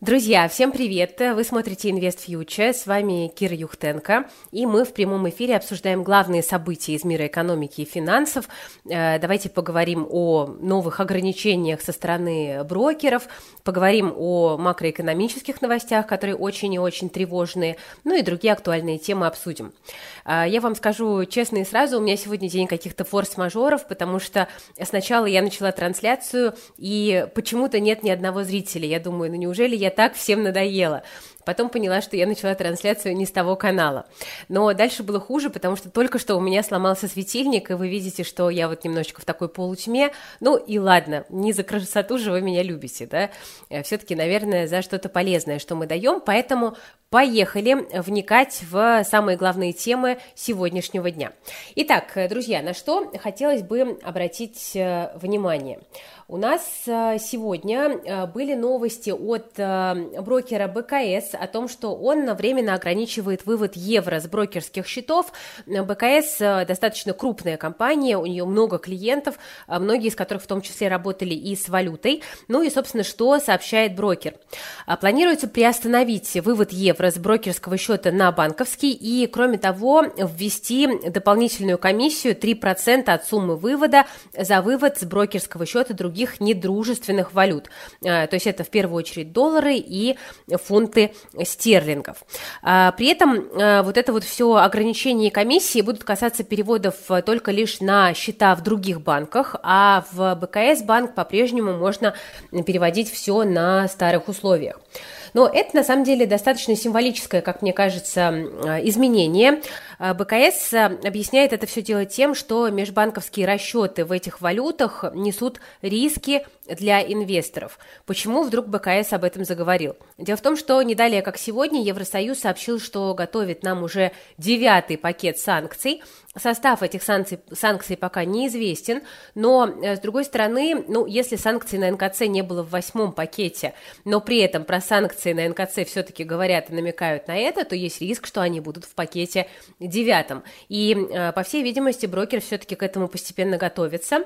Друзья, всем привет! Вы смотрите Invest Future, с вами Кира Юхтенко, и мы в прямом эфире обсуждаем главные события из мира экономики и финансов. Э, давайте поговорим о новых ограничениях со стороны брокеров, поговорим о макроэкономических новостях, которые очень и очень тревожные, ну и другие актуальные темы обсудим. Э, я вам скажу честно и сразу, у меня сегодня день каких-то форс-мажоров, потому что сначала я начала трансляцию, и почему-то нет ни одного зрителя. Я думаю, ну неужели я так всем надоела. Потом поняла, что я начала трансляцию не с того канала. Но дальше было хуже, потому что только что у меня сломался светильник, и вы видите, что я вот немножечко в такой полутьме. Ну и ладно, не за красоту же вы меня любите, да? Э, Все-таки, наверное, за что-то полезное, что мы даем, поэтому поехали вникать в самые главные темы сегодняшнего дня. Итак, друзья, на что хотелось бы обратить э, внимание – у нас э, сегодня э, были новости от э, брокера БКС о том, что он временно ограничивает вывод евро с брокерских счетов. БКС достаточно крупная компания, у нее много клиентов, многие из которых в том числе работали и с валютой. Ну и, собственно, что сообщает брокер? Планируется приостановить вывод евро с брокерского счета на банковский и, кроме того, ввести дополнительную комиссию 3% от суммы вывода за вывод с брокерского счета других недружественных валют. А, то есть это в первую очередь доллары и фунты стерлингов. А, при этом а, вот это вот все ограничения и комиссии будут касаться переводов только лишь на счета в других банках, а в БКС банк по-прежнему можно переводить все на старых условиях. Но это на самом деле достаточно символическое, как мне кажется, изменение. БКС объясняет это все дело тем, что межбанковские расчеты в этих валютах несут риски для инвесторов. Почему вдруг БКС об этом заговорил? Дело в том, что не далее, как сегодня, Евросоюз сообщил, что готовит нам уже девятый пакет санкций. Состав этих санкций, санкций пока неизвестен, но, э, с другой стороны, ну, если санкций на НКЦ не было в восьмом пакете, но при этом про санкции на НКЦ все-таки говорят и намекают на это, то есть риск, что они будут в пакете девятом. И, э, по всей видимости, брокер все-таки к этому постепенно готовится.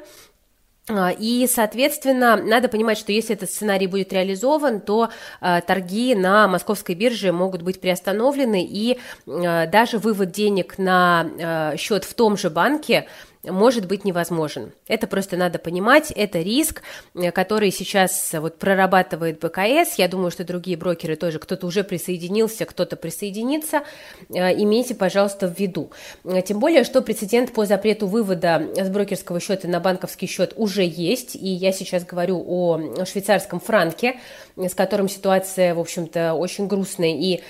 А, и, соответственно, надо понимать, что если этот сценарий будет реализован, то э, торги на московской бирже могут быть приостановлены, и э, даже вывод денег на счет в том же банке может быть невозможен. Это просто надо понимать, это риск, э, который сейчас вот прорабатывает БКС. Я думаю, что другие брокеры тоже, кто-то уже присоединился, кто-то присоединится. Э, имейте, пожалуйста, в виду. Э, тем более, что прецедент по запрету вывода с брокерского счета на банковский счет уже есть, и я сейчас говорю о швейцарском франке, с которым ситуация, в общем-то, очень грустная и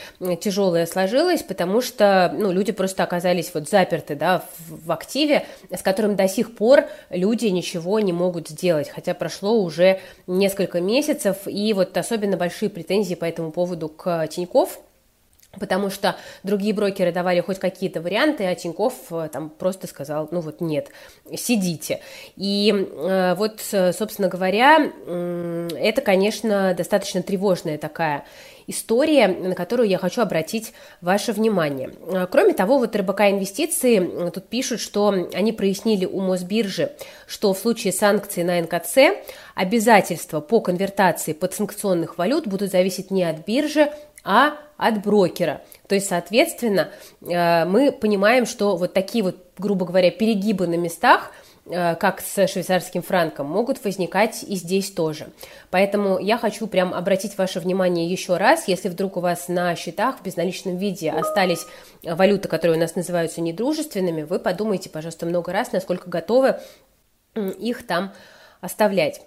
тяжелая сложилась, потому что ну, люди просто оказались вот заперты да, в, в активе, с которым до сих пор люди ничего не могут сделать, хотя прошло уже несколько месяцев, и вот особенно большие претензии по этому поводу к Тинькофф, потому что другие брокеры давали хоть какие-то варианты, а Тиньков э, там просто сказал, ну вот нет, сидите. И э, вот, собственно говоря, э, это, конечно, достаточно тревожная такая история, на которую я хочу обратить ваше внимание. Э, кроме того, вот РБК Инвестиции тут пишут, что они прояснили у Мосбиржи, что в случае санкций на НКЦ обязательства по конвертации подсанкционных валют будут зависеть не от биржи, а от брокера. То есть, соответственно, э, мы понимаем, что вот такие вот, грубо говоря, перегибы на местах, э, как с швейцарским франком, могут возникать и здесь тоже. Поэтому я хочу прям обратить ваше внимание еще раз, если вдруг у вас на счетах в безналичном виде остались валюты, которые у нас называются недружественными, вы подумайте, пожалуйста, много раз, насколько готовы их там оставлять.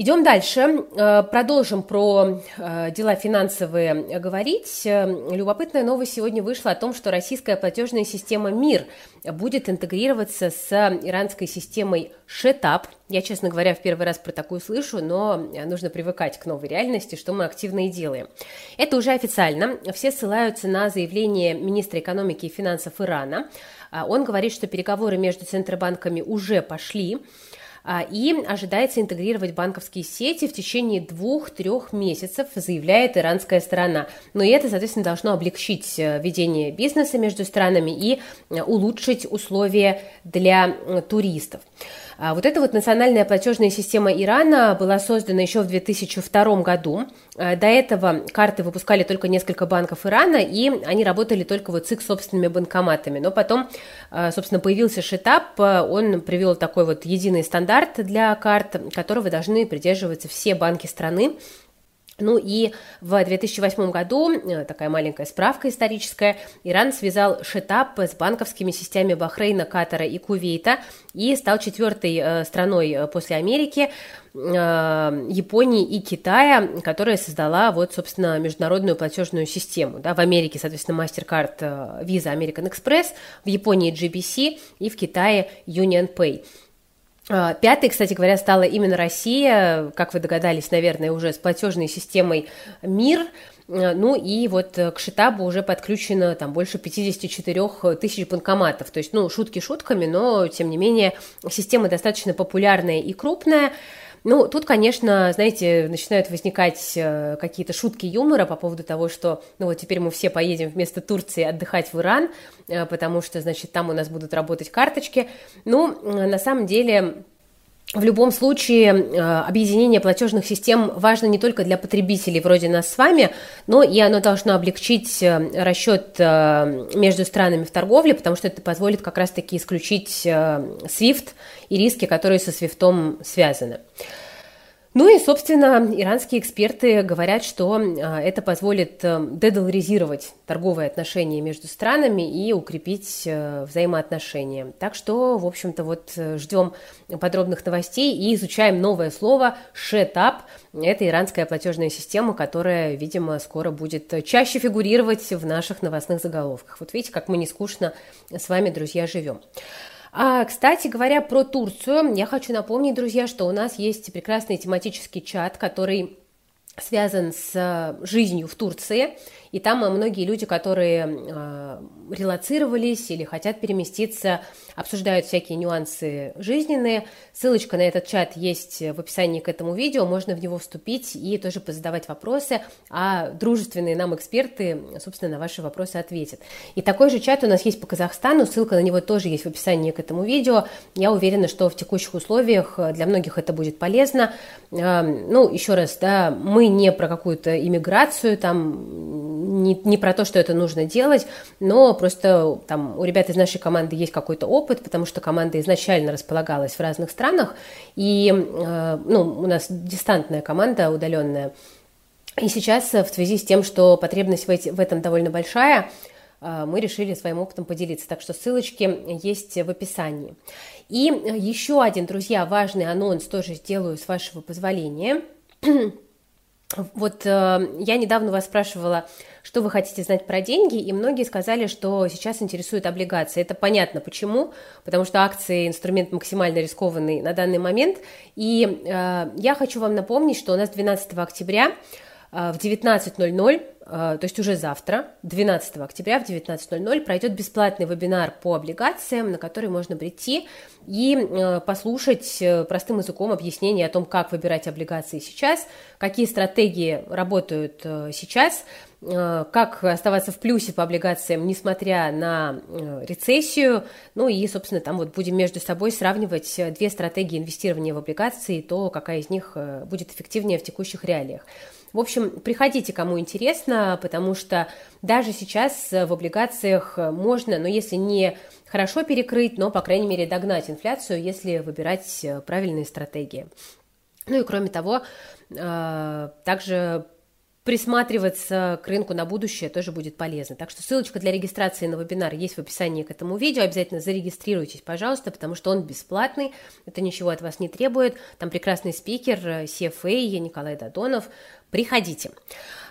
Идем дальше, э, продолжим про э, дела финансовые говорить. Э, любопытная новость сегодня вышла о том, что российская платежная система МИР будет интегрироваться с иранской системой ШЕТАП. Я, честно говоря, в первый раз про такую слышу, но нужно привыкать к новой реальности, что мы активно и делаем. Это уже официально. Все ссылаются на заявление министра экономики и финансов Ирана. Он говорит, что переговоры между центробанками уже пошли. А, и ожидается интегрировать банковские сети в течение двух-трех месяцев, заявляет иранская сторона. Но и это, соответственно, должно облегчить э, ведение бизнеса между странами и э, улучшить условия для туристов. А вот эта вот национальная платежная система Ирана была создана еще в 2002 году. Э, до этого карты выпускали только несколько банков Ирана, и они работали только вот с их собственными банкоматами. Но потом, э, собственно, появился Шитап, он привел такой вот единый стандарт для карт, которого должны придерживаться все банки страны. Ну и в 2008 году, э, такая маленькая справка историческая, Иран связал Шетап с банковскими системами Бахрейна, Катара и Кувейта и стал четвертой э, страной э, после Америки, Японии и Китая, которая создала вот, собственно, международную платежную систему. Да, в Америке, соответственно, MasterCard, Visa, American Express, в Японии GBC и в Китае Union Pay. А, пятой, кстати говоря, стала именно Россия, как вы догадались, наверное, уже с платежной системой МИР. А, ну и вот к Шитабу уже подключено там больше 54 тысяч банкоматов. То есть, ну, шутки шутками, но, тем не менее, система достаточно популярная и крупная. Ну, тут, конечно, знаете, начинают возникать э, какие-то шутки юмора по поводу того, что, ну, вот теперь мы все поедем вместо Турции отдыхать в Иран, э, потому что, значит, там у нас будут работать карточки. Ну, на самом деле... В любом случае, э, объединение платежных систем важно не только для потребителей вроде нас с вами, но и оно должно облегчить расчет между странами в торговле, потому что это позволит как раз-таки исключить SWIFT и риски, которые со свифтом связаны. Ну и, собственно, иранские эксперты говорят, что а, это позволит э, дедоларизировать торговые отношения между странами и укрепить э, взаимоотношения. Так что, в общем-то, вот э, ждем подробных новостей и изучаем новое слово «шетап». Это иранская платежная система, которая, видимо, скоро будет чаще фигурировать в наших новостных заголовках. Вот видите, как мы не скучно с вами, друзья, живем. А, кстати говоря, про Турцию, я хочу напомнить, друзья, что у нас есть прекрасный тематический чат, который связан с э, жизнью в Турции. И там многие люди, которые э, релацировались или хотят переместиться, обсуждают всякие нюансы жизненные. Ссылочка на этот чат есть в описании к этому видео, можно в него вступить и тоже позадавать вопросы, а дружественные нам эксперты, собственно, на ваши вопросы ответят. И такой же чат у нас есть по Казахстану, ссылка на него тоже есть в описании к этому видео. Я уверена, что в текущих условиях для многих это будет полезно. Э, ну, еще раз, да, мы не про какую-то иммиграцию, там не, не про то, что это нужно делать, но просто там у ребят из нашей команды есть какой-то опыт, потому что команда изначально располагалась в разных странах, и э, ну, у нас дистантная команда, удаленная. И сейчас в связи с тем, что потребность в, эти, в этом довольно большая, э, мы решили своим опытом поделиться. Так что ссылочки есть в описании. И еще один, друзья, важный анонс тоже сделаю с вашего позволения. Вот э, я недавно вас спрашивала, что вы хотите знать про деньги, и многие сказали, что сейчас интересуют облигации. Это понятно почему, потому что акции инструмент максимально рискованный на данный момент. И э, я хочу вам напомнить, что у нас 12 октября в 19.00 Э, то есть уже завтра, 12 октября в 19.00, пройдет бесплатный вебинар по облигациям, на который можно прийти и э, послушать э, простым языком объяснение о том, как выбирать облигации сейчас, какие стратегии работают сейчас, как оставаться в плюсе по облигациям, несмотря на рецессию. Ну и, собственно, там вот будем между собой сравнивать две стратегии инвестирования в облигации, то какая из них будет эффективнее в текущих реалиях. В общем, приходите, кому интересно, потому что даже сейчас в облигациях можно, но если не хорошо перекрыть, но, по крайней мере, догнать инфляцию, если выбирать правильные стратегии. Ну и кроме того, э, также присматриваться к рынку на будущее тоже будет полезно. Так что ссылочка для регистрации на вебинар есть в описании к этому видео. Обязательно зарегистрируйтесь, пожалуйста, потому что он бесплатный, это ничего от вас не требует. Там прекрасный спикер CFA Николай Дадонов. Приходите.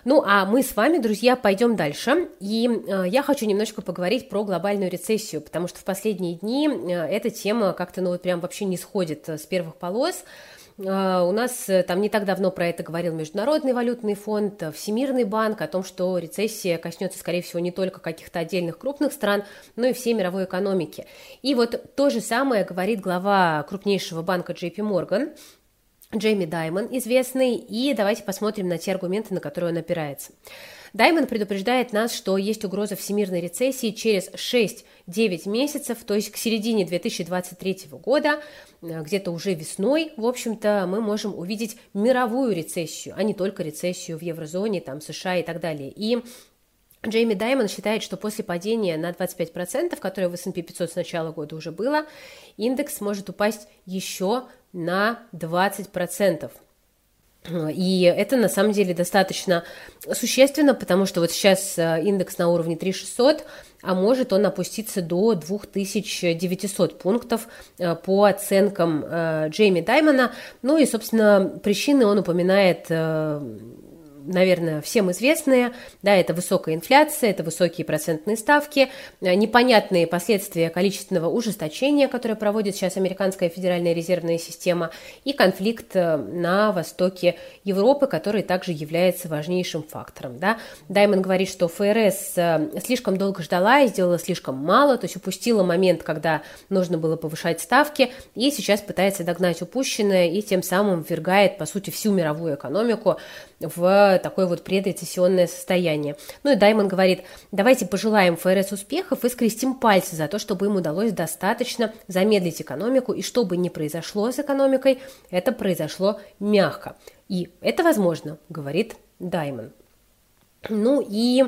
Ну, а мы с вами, друзья, пойдем дальше. И э, я хочу немножко поговорить про глобальную рецессию, потому что в последние дни э, эта тема как-то, ну, вот прям вообще не сходит э, с первых полос. А, у нас э, там не так давно про это говорил Международный валютный фонд, э, Всемирный банк, о том, что рецессия коснется, скорее всего, не только каких-то отдельных крупных стран, но и всей мировой экономики. И вот то же самое говорит глава крупнейшего банка JP Morgan, Джейми Даймон известный, и давайте посмотрим на те аргументы, на которые он опирается. Даймон предупреждает нас, что есть угроза всемирной рецессии через 6-9 месяцев, то есть к середине 2023 года, э, где-то уже весной, в общем-то, мы можем увидеть мировую рецессию, а не только рецессию в еврозоне, там, США и так далее. И Джейми Даймон считает, что после падения на 25%, которое в S&P 500 с начала года уже было, индекс может упасть еще на 20%. И это на самом деле достаточно существенно, потому что вот сейчас э, индекс на уровне 3600, а может он опуститься до 2900 пунктов э, по оценкам э, Джейми Даймона. Ну и, собственно, причины он упоминает наверное, всем известные, да, это высокая инфляция, это высокие процентные ставки, э, непонятные последствия количественного ужесточения, которое проводит сейчас американская федеральная резервная система, и конфликт э, на востоке Европы, который также является важнейшим фактором, да. Даймон говорит, что ФРС э, слишком долго ждала и сделала слишком мало, то есть упустила момент, когда нужно было повышать ставки, и сейчас пытается догнать упущенное и тем самым ввергает, по сути, всю мировую экономику в такое вот предрецессионное состояние. Ну и Даймон говорит, давайте пожелаем ФРС успехов и скрестим пальцы за то, чтобы им удалось достаточно замедлить экономику, и что бы ни произошло с экономикой, это произошло мягко. И это возможно, говорит Даймон. Ну и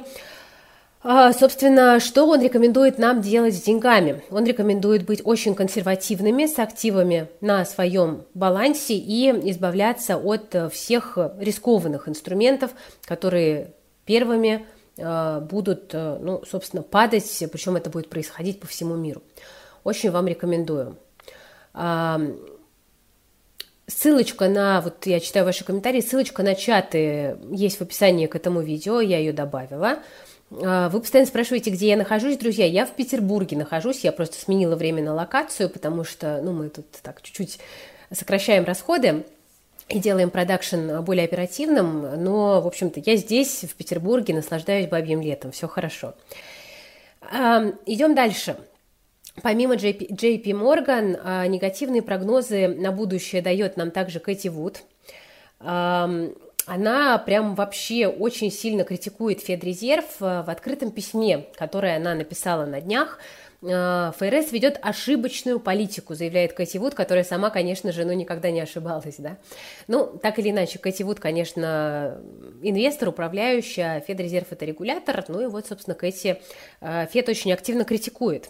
Собственно, что он рекомендует нам делать с деньгами? Он рекомендует быть очень консервативными с активами на своем балансе и избавляться от э, всех рискованных инструментов, которые первыми э, будут, э, ну, собственно, падать, причем это будет происходить по всему миру. Очень вам рекомендую. Ссылочка на, вот я читаю ваши комментарии, ссылочка на чаты есть в описании к этому видео, я ее добавила. А, вы постоянно спрашиваете, где я нахожусь, друзья. Я в Петербурге нахожусь. Я просто сменила время на локацию, потому что, ну, мы тут так чуть-чуть сокращаем расходы и делаем продакшн более оперативным. Но, в общем-то, я здесь, в Петербурге, наслаждаюсь бабьим летом. Все хорошо. Идем дальше. Помимо JP Morgan, а, негативные прогнозы на будущее дает нам также Кэти Вуд она прям вообще очень сильно критикует Федрезерв э, в открытом письме, которое она написала на днях. Э, ФРС ведет ошибочную политику, заявляет Кэти Вуд, которая сама, конечно же, ну, никогда не ошибалась, да. Ну, так или иначе, Кэти Вуд, конечно, инвестор, управляющий, а Федрезерв – это регулятор, ну и вот, собственно, Кэти э, Фед очень активно критикует.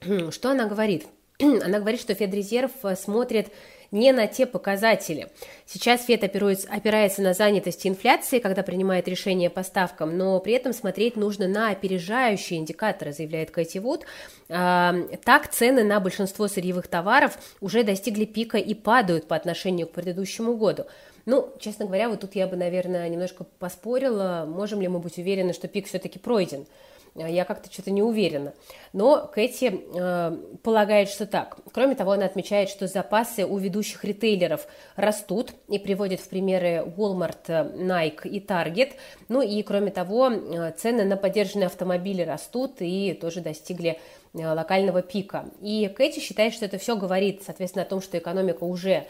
Что она говорит? Она говорит, что Федрезерв смотрит не на те показатели. Сейчас ФЕД опирается на занятость и инфляции, когда принимает решения по ставкам, но при этом смотреть нужно на опережающие индикаторы, заявляет Кэти Вуд. А, так цены на большинство сырьевых товаров уже достигли пика и падают по отношению к предыдущему году. Ну, честно говоря, вот тут я бы, наверное, немножко поспорила, можем ли мы быть уверены, что пик все-таки пройден. Э, я как-то что-то не уверена. Но Кэти э, полагает, что так. Кроме того, она отмечает, что запасы у ведущих ритейлеров растут и приводит в примеры Walmart, Nike и Target. Ну и кроме того, э, цены на поддержанные автомобили растут и тоже достигли э, локального пика. И Кэти считает, что это все говорит, соответственно, о том, что экономика уже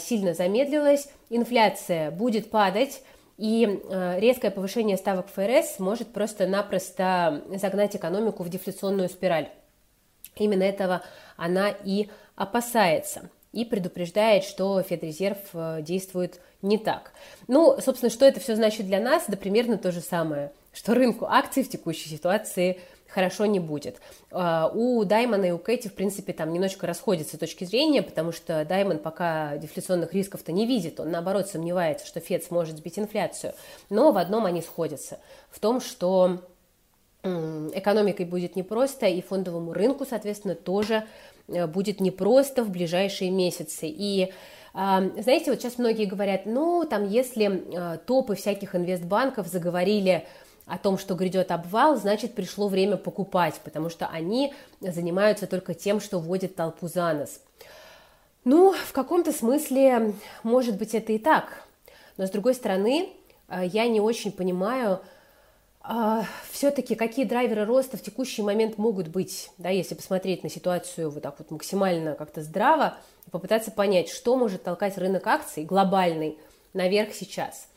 сильно замедлилась, инфляция будет падать, и э, резкое повышение ставок ФРС может просто-напросто загнать экономику в дефляционную спираль. Именно этого она и опасается и предупреждает, что Федрезерв э, действует не так. Ну, собственно, что это все значит для нас? Да примерно то же самое, что рынку акций в текущей ситуации – хорошо не будет. А, у Даймона и у Кэти, в принципе, там немножечко расходятся точки зрения, потому что Даймон пока дефляционных рисков-то не видит, он, наоборот, сомневается, что Фед сможет сбить инфляцию. Но в одном они сходятся, в том, что экономикой будет непросто, и фондовому рынку, соответственно, тоже э, будет непросто в ближайшие месяцы. И а, знаете, вот сейчас многие говорят, ну, там, если э, топы всяких инвестбанков заговорили о том, что грядет обвал, значит, пришло время покупать, потому что они занимаются только тем, что вводят толпу за нос. Ну, в каком-то смысле, может быть, это и так. Но, с другой стороны, э, я не очень понимаю, а, все-таки какие драйверы роста в текущий момент могут быть, да, если посмотреть на ситуацию вот так вот максимально как-то здраво, попытаться понять, что может толкать рынок акций глобальный наверх сейчас.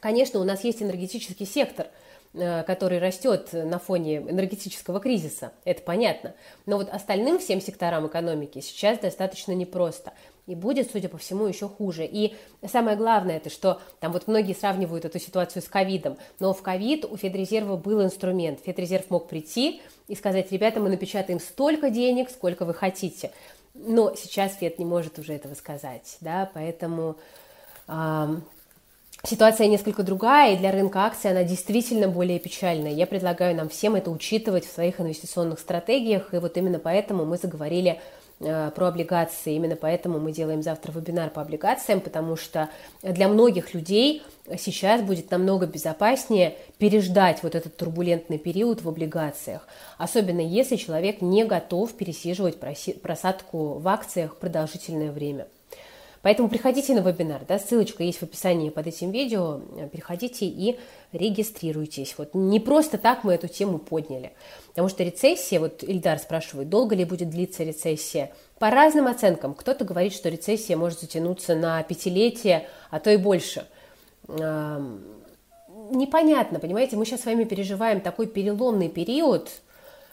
Конечно, у нас есть энергетический сектор – Э, который растет на фоне энергетического кризиса, это понятно. Но вот остальным всем секторам экономики сейчас достаточно непросто. И будет, судя по всему, еще хуже. И самое главное, это что там вот многие сравнивают эту ситуацию с ковидом, но в ковид у Федрезерва был инструмент. Федрезерв мог прийти и сказать, ребята, мы напечатаем столько денег, сколько вы хотите. Но сейчас Фед не может уже этого сказать, да, поэтому Ситуация несколько другая, и для рынка акций она действительно более печальная. Я предлагаю нам всем это учитывать в своих инвестиционных стратегиях, и вот именно поэтому мы заговорили э, про облигации. Именно поэтому мы делаем завтра вебинар по облигациям, потому что для многих людей сейчас будет намного безопаснее переждать вот этот турбулентный период в облигациях, особенно если человек не готов пересиживать просадку в акциях продолжительное время. Поэтому приходите на вебинар, да, ссылочка есть в описании под этим видео, переходите и регистрируйтесь. Вот не просто так мы эту тему подняли, потому что рецессия, вот Ильдар спрашивает, долго ли будет длиться рецессия? По разным оценкам, кто-то говорит, что рецессия может затянуться на пятилетие, а то и больше. Непонятно, понимаете, мы сейчас с вами переживаем такой переломный период,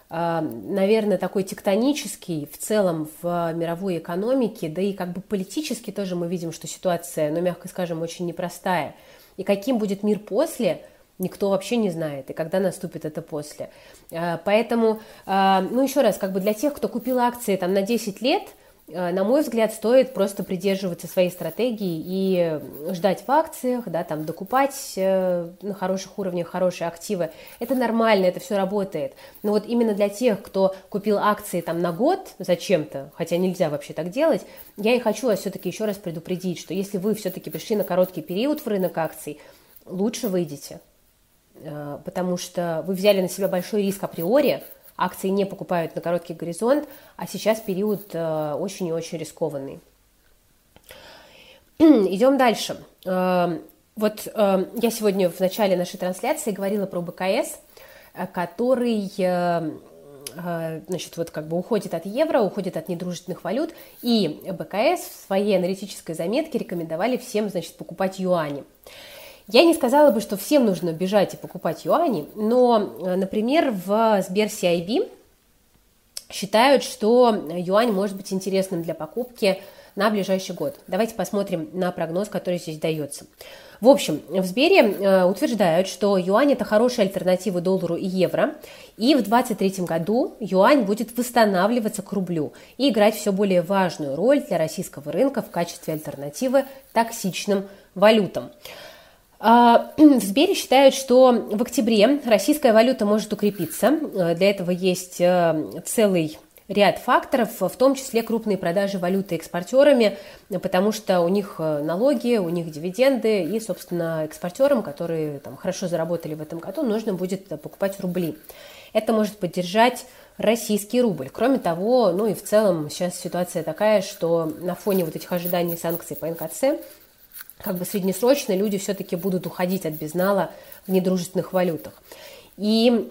наверное, такой тектонический в целом в мировой экономике, да и как бы политически тоже мы видим, что ситуация, ну, мягко скажем, очень непростая. И каким будет мир после, никто вообще не знает, и когда наступит это после. А, поэтому, а, ну, еще раз, как бы для тех, кто купил акции там на 10 лет – на мой взгляд, стоит просто придерживаться своей стратегии и ждать в акциях, да, там, докупать э, на хороших уровнях хорошие активы. Это нормально, это все работает. Но вот именно для тех, кто купил акции там на год зачем-то, хотя нельзя вообще так делать, я и хочу вас все-таки еще раз предупредить, что если вы все-таки пришли на короткий период в рынок акций, лучше выйдите, э, потому что вы взяли на себя большой риск априори, акции не покупают на короткий горизонт, а сейчас период э, очень и очень рискованный. Идем дальше. Э, вот э, я сегодня в начале нашей трансляции говорила про БКС, который значит, вот как бы уходит от евро, уходит от недружественных валют, и БКС в своей аналитической заметке рекомендовали всем, значит, покупать юани. Я не сказала бы, что всем нужно бежать и покупать юани, но, э, например, в Сбер CIB считают, что юань может быть интересным для покупки на ближайший год. Давайте посмотрим на прогноз, который здесь дается. В общем, в Сбере э, утверждают, что юань это хорошая альтернатива доллару и евро, и в 2023 году юань будет восстанавливаться к рублю и играть все более важную роль для российского рынка в качестве альтернативы токсичным валютам. А, в Сбере считают, что в октябре российская валюта может укрепиться. Э, для этого есть э, целый ряд факторов, в том числе крупные продажи валюты экспортерами, потому что у них э, налоги, у них дивиденды, и, собственно, экспортерам, которые там, хорошо заработали в этом году, нужно будет покупать рубли. Это может поддержать российский рубль. Кроме того, ну и в целом сейчас ситуация такая, что на фоне вот этих ожиданий санкций по НКЦ как бы среднесрочно люди все-таки будут уходить от безнала в недружественных валютах. И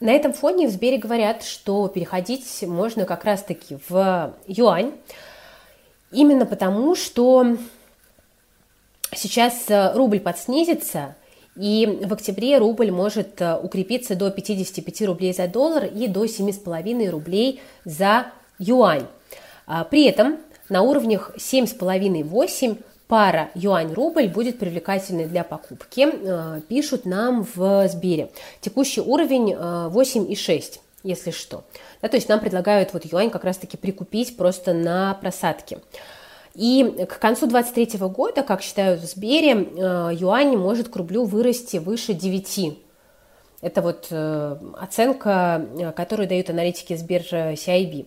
на этом фоне в Сбере говорят, что переходить можно как раз-таки в юань, именно потому, что сейчас э, рубль подснизится, и в октябре рубль может э, укрепиться до 55 рублей за доллар и до 7,5 рублей за юань. А при этом на уровнях 7,5-8 пара юань-рубль будет привлекательной для покупки, э, пишут нам в Сбере. Текущий уровень 8,6, э, если что. Да, то есть нам предлагают вот юань как раз-таки прикупить просто на просадке. И к концу 2023 года, как считают в Сбере, э, юань может к рублю вырасти выше 9. Это вот оценка, которую дают аналитики Сбер CIB.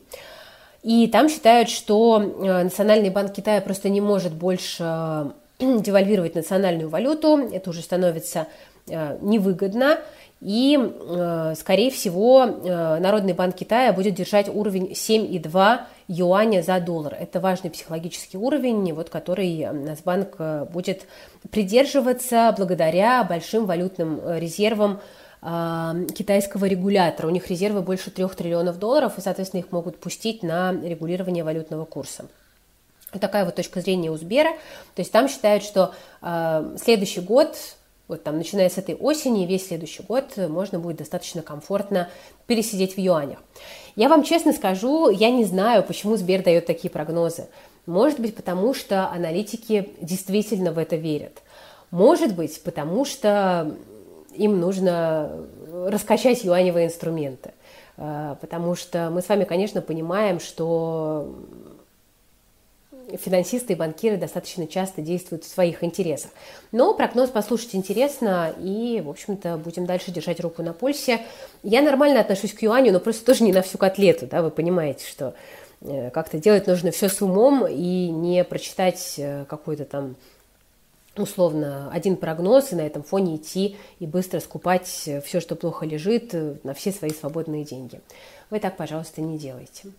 И там считают, что э, Национальный банк Китая просто не может больше э, девальвировать национальную валюту. Это уже становится невыгодно, и, скорее всего, Народный банк Китая будет держать уровень 7,2 юаня за доллар. Это важный психологический уровень, вот, который Нацбанк будет придерживаться благодаря большим валютным резервам китайского регулятора. У них резервы больше 3 триллионов долларов, и, соответственно, их могут пустить на регулирование валютного курса. Такая вот точка зрения у Сбера. То есть там считают, что э, следующий год, вот там, начиная с этой осени, весь следующий год можно будет достаточно комфортно пересидеть в юанях. Я вам честно скажу, я не знаю, почему Сбер дает такие прогнозы. Может быть, потому что аналитики действительно в это верят. Может быть, потому что им нужно раскачать юаневые инструменты. Э, потому что мы с вами, конечно, понимаем, что финансисты и банкиры достаточно часто действуют в своих интересах. Но прогноз послушать интересно, и, в общем-то, будем дальше держать руку на пульсе. Я нормально отношусь к юаню, но просто тоже не на всю котлету, да, вы понимаете, что э, как-то делать нужно все с умом и не прочитать э, какой-то там условно один прогноз и на этом фоне идти и быстро скупать все, что плохо лежит, на все свои свободные деньги. Вы так, пожалуйста, не делайте.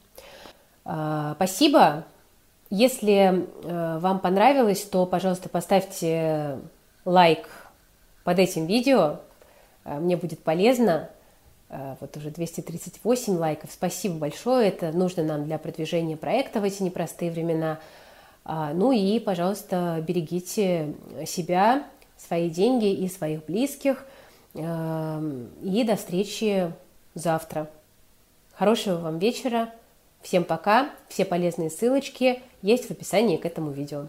А, спасибо. Если э, вам понравилось, то, пожалуйста, поставьте лайк под этим видео. Э, мне будет полезно. Э, вот уже 238 лайков. Спасибо большое. Это нужно нам для продвижения проекта в эти непростые времена. А, ну и, пожалуйста, берегите себя, свои деньги и своих близких. Эм, и до встречи завтра. Хорошего вам вечера. Всем пока. Все полезные ссылочки есть в описании к этому видео.